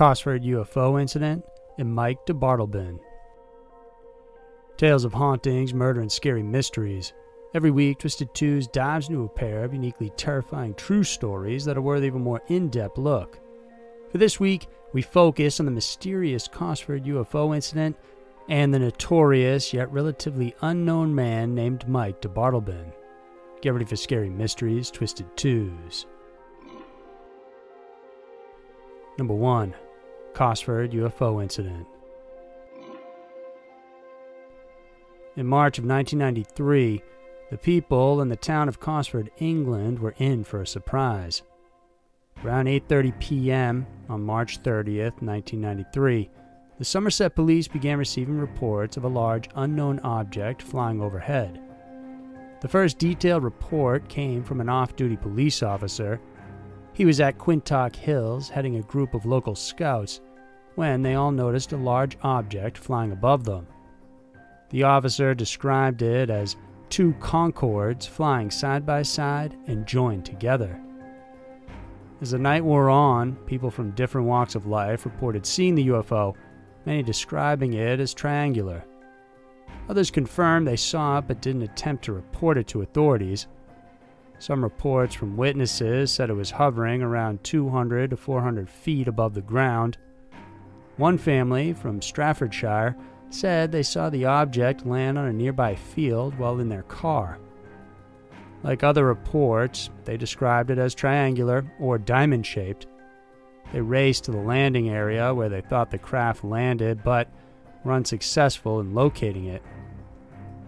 Cosford UFO incident, and Mike DeBardeleben. Tales of hauntings, murder, and scary mysteries. Every week, Twisted Twos dives into a pair of uniquely terrifying true stories that are worthy of a more in depth look. For this week, we focus on the mysterious Cosford UFO incident and the notorious yet relatively unknown man named Mike DeBardeleben. Get ready for scary mysteries, Twisted Twos. Number 1 Cosford UFO Incident. In March of 1993, the people in the town of Cosford, England, were in for a surprise. Around 8:30 p.m. on March 30th, 1993, the Somerset police began receiving reports of a large unknown object flying overhead. The first detailed report came from an off-duty police officer. He was at Quantock Hills heading a group of local scouts when they all noticed a large object flying above them. The officer described it as two Concordes flying side by side and joined together. As the night wore on, people from different walks of life reported seeing the UFO, many describing it as triangular. Others confirmed they saw it but didn't attempt to report it to authorities. Some reports from witnesses said it was hovering around 200 to 400 feet above the ground. One family from Staffordshire said they saw the object land on a nearby field while in their car. Like other reports, they described it as triangular or diamond shaped. They raced to the landing area where they thought the craft landed, but were unsuccessful in locating it.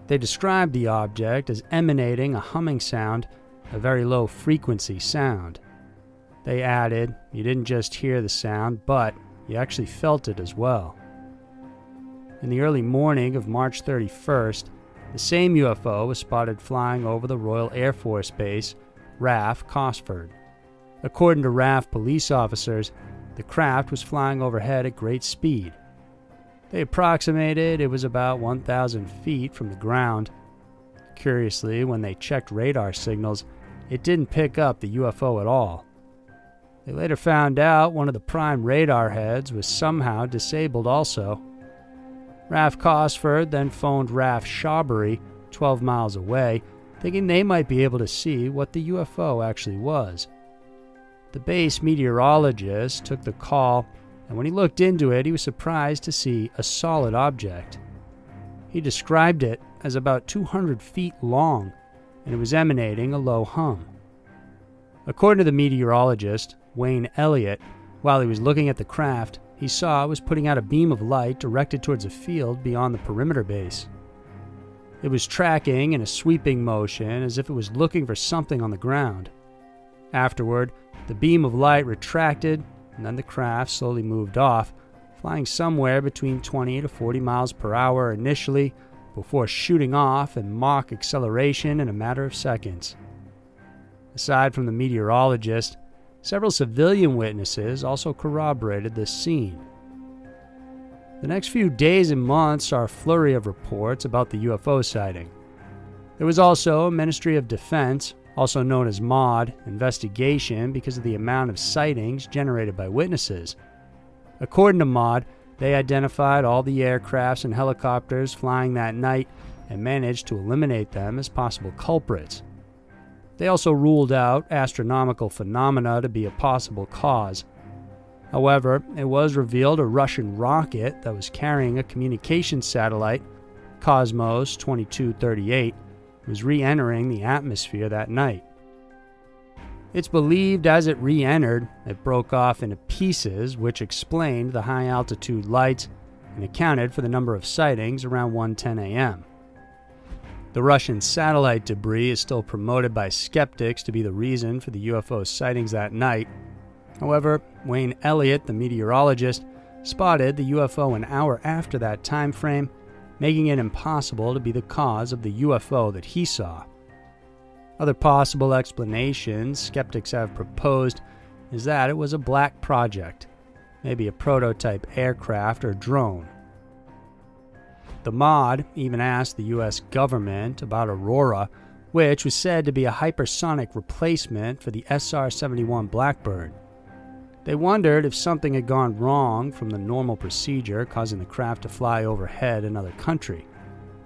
They described the object as emanating a humming sound, a very low frequency sound. They added, you didn't just hear the sound, but you actually felt it as well. In the early morning of March 31st, the same UFO was spotted flying over the Royal Air Force Base, RAF Cosford. According to RAF police officers, the craft was flying overhead at great speed. They approximated it was about 1,000 feet from the ground. Curiously, when they checked radar signals, it didn't pick up the UFO at all. They later found out one of the prime radar heads was somehow disabled also. RAF Cosford then phoned RAF Shawbury, 12 miles away, thinking they might be able to see what the UFO actually was. The base meteorologist took the call, and when he looked into it, he was surprised to see a solid object. He described it as about 200 feet long, and it was emanating a low hum. According to the meteorologist, Wayne Elliott, while he was looking at the craft, he saw it was putting out a beam of light directed towards a field beyond the perimeter base. It was tracking in a sweeping motion as if it was looking for something on the ground. Afterward, the beam of light retracted, and then the craft slowly moved off, flying somewhere between 20 to 40 miles per hour initially, before shooting off in Mach acceleration in a matter of seconds. Aside from the meteorologist, Several civilian witnesses also corroborated this scene. The next few days and months saw a flurry of reports about the UFO sighting. There was also a Ministry of Defense, also known as MOD, investigation because of the amount of sightings generated by witnesses. According to MOD, they identified all the aircrafts and helicopters flying that night and managed to eliminate them as possible culprits. They also ruled out astronomical phenomena to be a possible cause. However, it was revealed a Russian rocket that was carrying a communications satellite, Cosmos 2238, was re entering the atmosphere that night. It's believed as it re entered, it broke off into pieces, which explained the high altitude lights and accounted for the number of sightings around 1:10 a.m. The Russian satellite debris is still promoted by skeptics to be the reason for the UFO sightings that night. However, Wayne Elliott, the meteorologist, spotted the UFO an hour after that time frame, making it impossible to be the cause of the UFO that he saw. Other possible explanations skeptics have proposed is that it was a black project, maybe a prototype aircraft or drone. The mod even asked the US government about Aurora, which was said to be a hypersonic replacement for the SR 71 Blackbird. They wondered if something had gone wrong from the normal procedure causing the craft to fly overhead another country.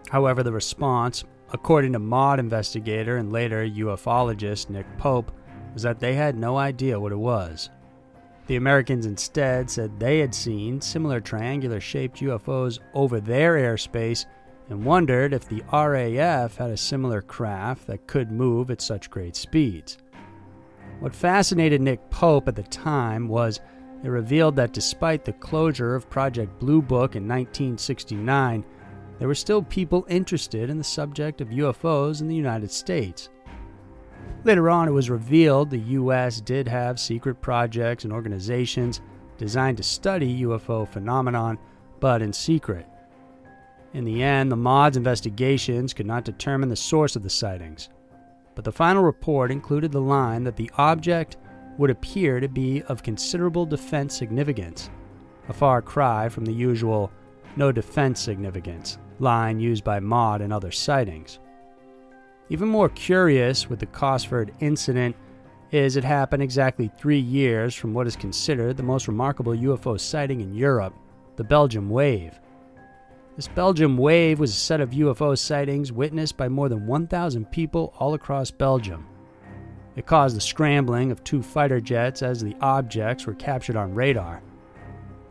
However, the response, according to mod investigator and later ufologist Nick Pope, was that they had no idea what it was. The Americans instead said they had seen similar triangular shaped UFOs over their airspace and wondered if the RAF had a similar craft that could move at such great speeds. What fascinated Nick Pope at the time was it revealed that despite the closure of Project Blue Book in 1969, there were still people interested in the subject of UFOs in the United States. Later on, it was revealed the U.S. did have secret projects and organizations designed to study UFO phenomenon, but in secret. In the end, the MOD's investigations could not determine the source of the sightings but the final report included the line that the object would appear to be of considerable defense significance, a far cry from the usual no defense significance line used by MOD in other sightings. Even more curious with the Cosford incident is it happened exactly three years from what is considered the most remarkable UFO sighting in Europe, the Belgium Wave. This Belgium wave was a set of UFO sightings witnessed by more than 1,000 people all across Belgium. It caused the scrambling of two fighter jets as the objects were captured on radar.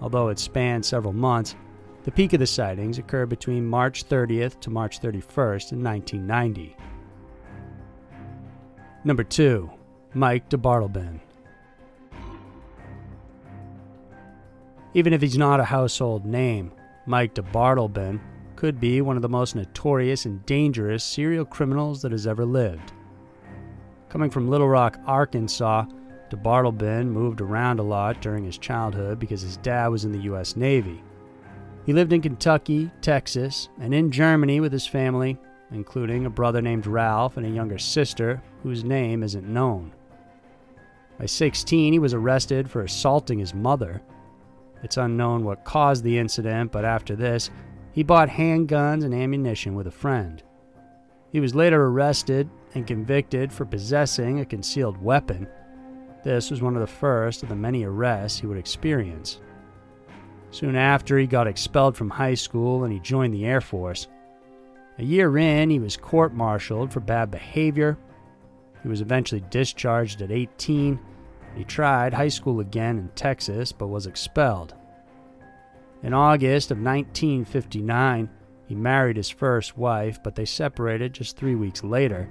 Although it spanned several months, the peak of the sightings occurred between March 30th to March 31st in 1990. Number 2. Mike de Bardeleben. Even if he's not a household name, Mike de Bardeleben could be one of the most notorious and dangerous serial criminals that has ever lived. Coming from Little Rock, Arkansas, de Bardeleben moved around a lot during his childhood because his dad was in the U.S. Navy. He lived in Kentucky, Texas, and in Germany with his family, including a brother named Ralph and a younger sister whose name isn't known. By 16, he was arrested for assaulting his mother it's unknown what caused the incident, but after this, he bought handguns and ammunition with a friend. He was later arrested and convicted for possessing a concealed weapon. This was one of the first of the many arrests he would experience. Soon after, he got expelled from high school and he joined the Air Force. A year in, he was court martialed for bad behavior. He was eventually discharged at 18 he tried high school again in Texas but was expelled. In August of 1959, he married his first wife, but they separated just three weeks later.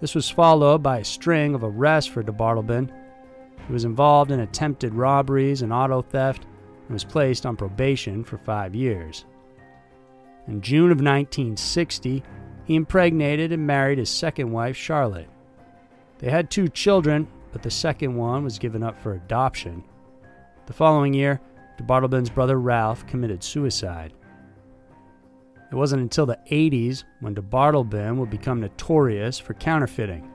This was followed by a string of arrests for de Bardeleben. He was involved in attempted robberies and auto theft and was placed on probation for five years. In June of 1960, he impregnated and married his second wife, Charlotte. They had two children, but the second one was given up for adoption. The following year, de Bardeleben's brother Ralph committed suicide. It wasn't until the 80s when de Bardeleben would become notorious for counterfeiting.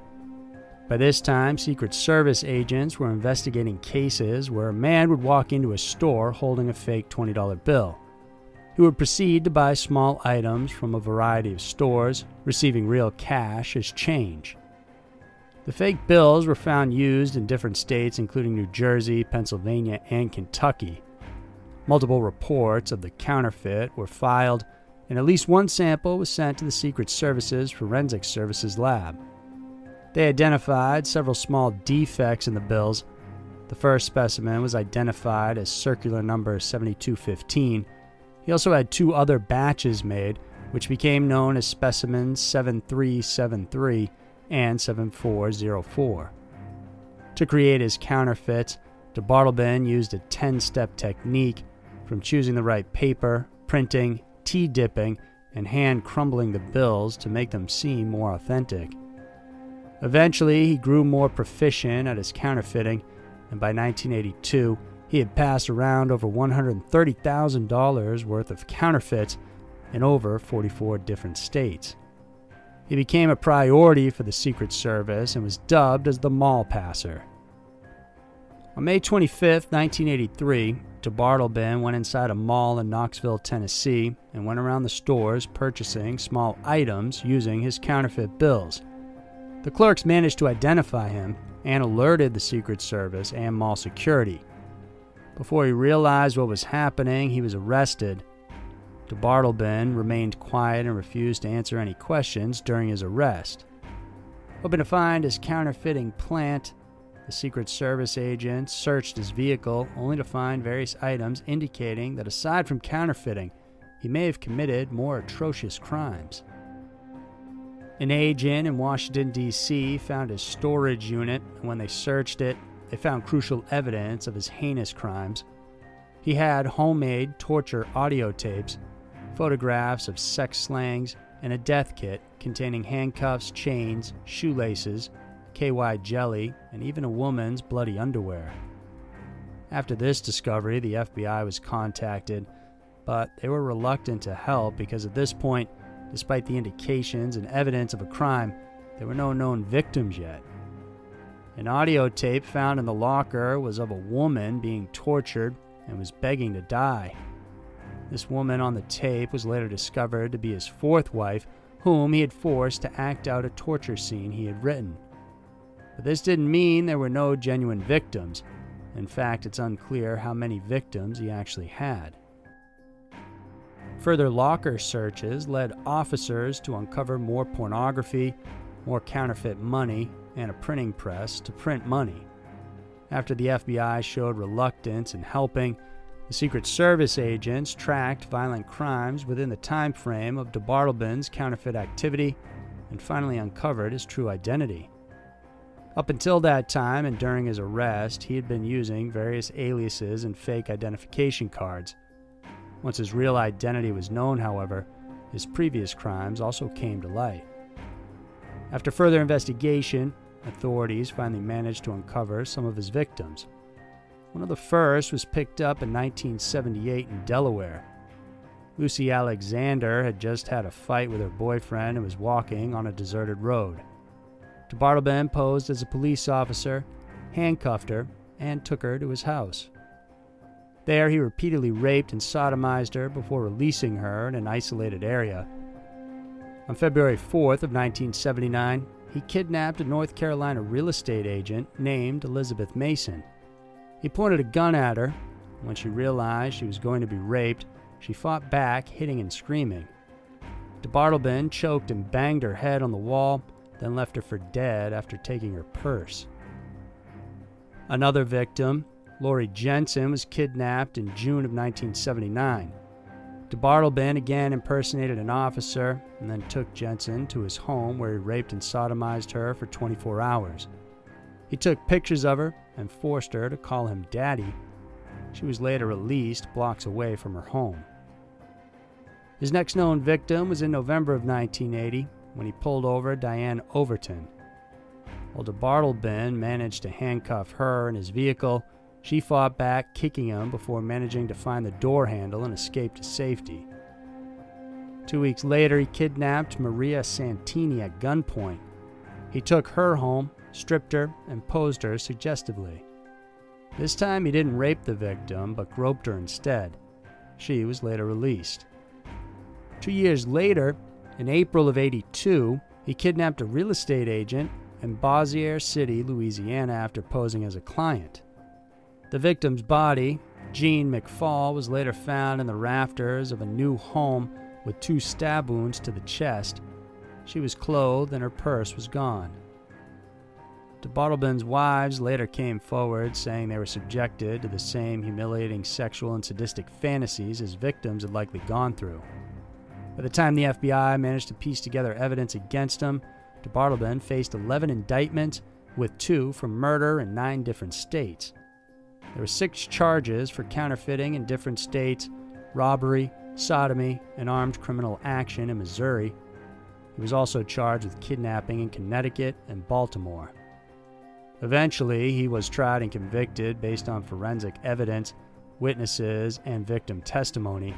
By this time, Secret Service agents were investigating cases where a man would walk into a store holding a fake $20 bill. He would proceed to buy small items from a variety of stores, receiving real cash as change. The fake bills were found used in different states, including New Jersey, Pennsylvania, and Kentucky. Multiple reports of the counterfeit were filed, and at least one sample was sent to the Secret Service's Forensic Services lab. They identified several small defects in the bills. The first specimen was identified as circular number 7215. He also had two other batches made, which became known as specimens 7373 and 7404. To create his counterfeits, de Bardeleben used a 10 step technique from choosing the right paper, printing, tea dipping, and hand crumbling the bills to make them seem more authentic. Eventually, he grew more proficient at his counterfeiting, and by 1982, he had passed around over $130,000 worth of counterfeits in over 44 different states. He became a priority for the Secret Service and was dubbed as the Mall Passer. On May 25, 1983, de Bardeleben went inside a mall in Knoxville, Tennessee, and went around the stores purchasing small items using his counterfeit bills. The clerks managed to identify him, and alerted the Secret Service and mall security. Before he realized what was happening, he was arrested. De Bardeleben remained quiet and refused to answer any questions during his arrest. Hoping to find his counterfeiting plant, the Secret Service agents searched his vehicle only to find various items indicating that aside from counterfeiting, he may have committed more atrocious crimes. An agent in Washington, D.C. found his storage unit, and when they searched it, they found crucial evidence of his heinous crimes. He had homemade torture audio tapes, photographs of sex slangs, and a death kit containing handcuffs, chains, shoelaces, KY jelly, and even a woman's bloody underwear. After this discovery, the FBI was contacted, but they were reluctant to help because at this point, Despite the indications and evidence of a crime, there were no known victims yet. An audio tape found in the locker was of a woman being tortured and was begging to die. This woman on the tape was later discovered to be his fourth wife, whom he had forced to act out a torture scene he had written. But this didn't mean there were no genuine victims. In fact, it's unclear how many victims he actually had. Further locker searches led officers to uncover more pornography, more counterfeit money, and a printing press to print money. After the FBI showed reluctance in helping, the Secret Service agents tracked violent crimes within the time frame of de Bardeleben's counterfeit activity and finally uncovered his true identity. Up until that time and during his arrest, he had been using various aliases and fake identification cards. Once his real identity was known, however, his previous crimes also came to light. After further investigation, authorities finally managed to uncover some of his victims. One of the first was picked up in 1978 in Delaware. Lucy Alexander had just had a fight with her boyfriend and was walking on a deserted road. De Bardeleben posed as a police officer, handcuffed her, and took her to his house. There, he repeatedly raped and sodomized her before releasing her in an isolated area. On February 4th of 1979, he kidnapped a North Carolina real estate agent named Elizabeth Mason. He pointed a gun at her. When she realized she was going to be raped, she fought back, hitting and screaming. De Bardeleben choked and banged her head on the wall, then left her for dead after taking her purse. Another victim, Laurie Jensen was kidnapped in June of 1979. De Bardeleben again impersonated an officer and then took Jensen to his home where he raped and sodomized her for 24 hours. He took pictures of her and forced her to call him daddy. She was later released blocks away from her home. His next known victim was in November of 1980 when he pulled over Diane Overton. While de Bardeleben managed to handcuff her in his vehicle, she fought back, kicking him before managing to find the door handle and escape to safety. Two weeks later, he kidnapped Maria Santini at gunpoint. He took her home, stripped her, and posed her suggestively. This time, he didn't rape the victim, but groped her instead. She was later released. Two years later, in April of 82, he kidnapped a real estate agent in Bossier City, Louisiana, after posing as a client. The victim's body, Jean McPhaul, was later found in the rafters of a new home with two stab wounds to the chest. She was clothed and her purse was gone. De Bardeleben's wives later came forward saying they were subjected to the same humiliating sexual and sadistic fantasies as victims had likely gone through. By the time the FBI managed to piece together evidence against him, De Bardeleben faced 11 indictments, with two for murder in nine different states. There were six charges for counterfeiting in different states robbery, sodomy, and armed criminal action in Missouri. He was also charged with kidnapping in Connecticut and Baltimore. Eventually, he was tried and convicted based on forensic evidence, witnesses, and victim testimony.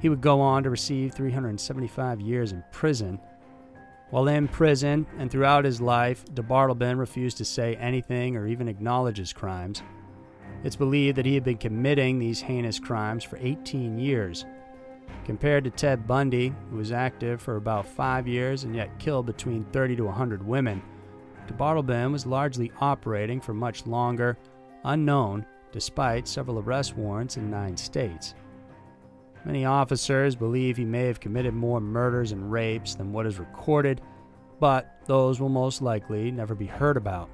He would go on to receive 375 years in prison. While in prison and throughout his life, de Bardeleben refused to say anything or even acknowledge his crimes. It's believed that he had been committing these heinous crimes for 18 years. Compared to Ted Bundy, who was active for about five years and yet killed between 30 to 100 women, DeBardeleben was largely operating for much longer, unknown, despite several arrest warrants in nine states. Many officers believe he may have committed more murders and rapes than what is recorded, but those will most likely never be heard about.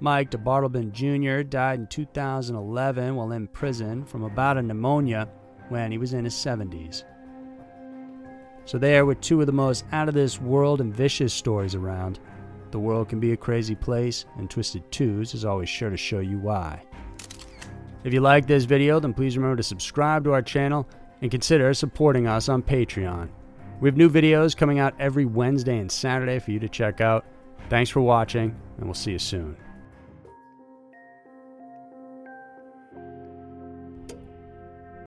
Mike DeBardeleben Jr. died in 2011 while in prison from about a pneumonia when he was in his 70s. So, there were two of the most out of this world and vicious stories around. The world can be a crazy place, and Twisted Twos is always sure to show you why. If you like this video, then please remember to subscribe to our channel and consider supporting us on Patreon. We have new videos coming out every Wednesday and Saturday for you to check out. Thanks for watching, and we'll see you soon.